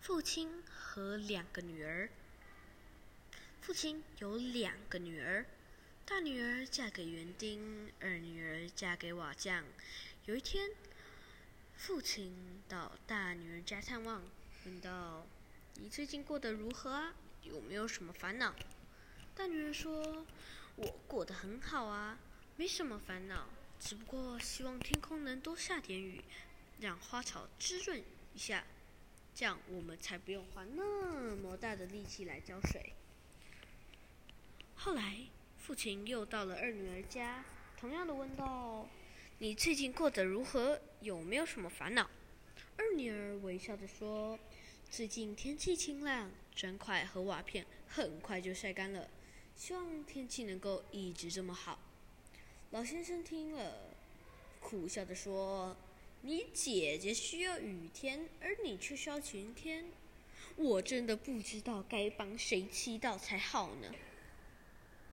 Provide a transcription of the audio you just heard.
父亲和两个女儿。父亲有两个女儿，大女儿嫁给园丁，二女儿嫁给瓦匠。有一天，父亲到大女儿家探望，问道：“你最近过得如何啊？有没有什么烦恼？”大女儿说：“我过得很好啊，没什么烦恼，只不过希望天空能多下点雨，让花草滋润一下。”这样我们才不用花那么大的力气来浇水。后来，父亲又到了二女儿家，同样的问道：“你最近过得如何？有没有什么烦恼？”二女儿微笑着说：“最近天气晴朗，砖块和瓦片很快就晒干了，希望天气能够一直这么好。”老先生听了，苦笑着说。你姐姐需要雨天，而你却需要晴天，我真的不知道该帮谁祈祷才好呢。